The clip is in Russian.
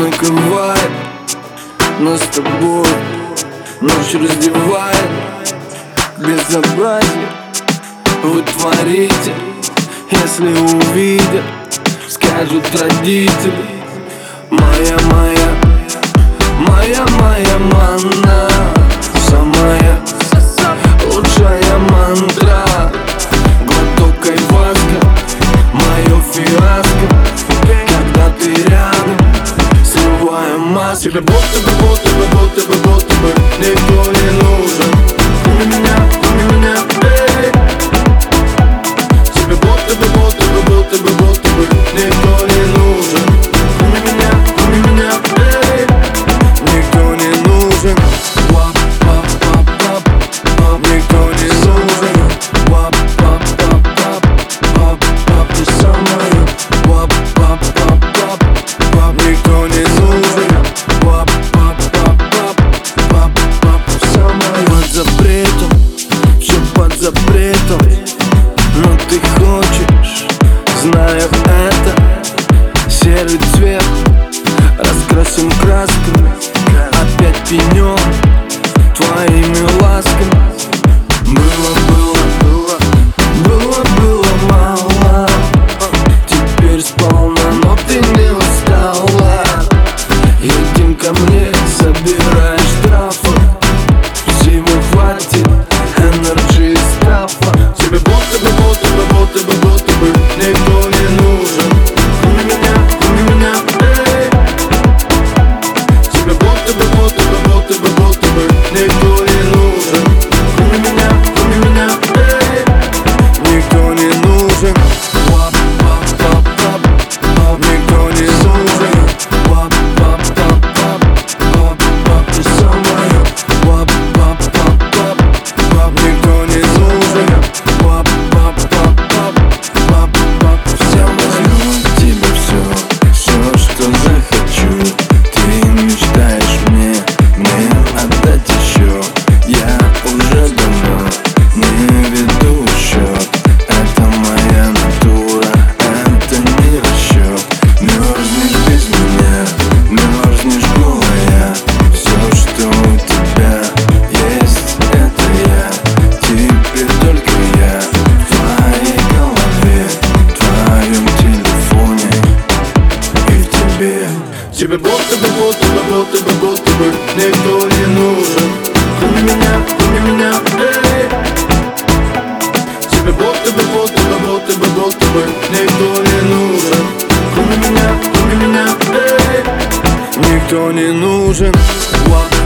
накрывает Нас с тобой ночь раздевает. Безобразие вы творите Если увидят, скажут родители. Моя, моя, моя, моя манна. Тебе Бог тебе ласками Опять пенен твоими ласками. Было Тебе бот, тебе бот, тебе бот, тебе бот, тебе никто не нужен. Кроме меня, кроме меня, эй. Тебе бот, тебе бот, тебе бот, тебе бот, тебе никто не нужен. Кроме меня, кроме меня, эй. Никто не нужен, wow.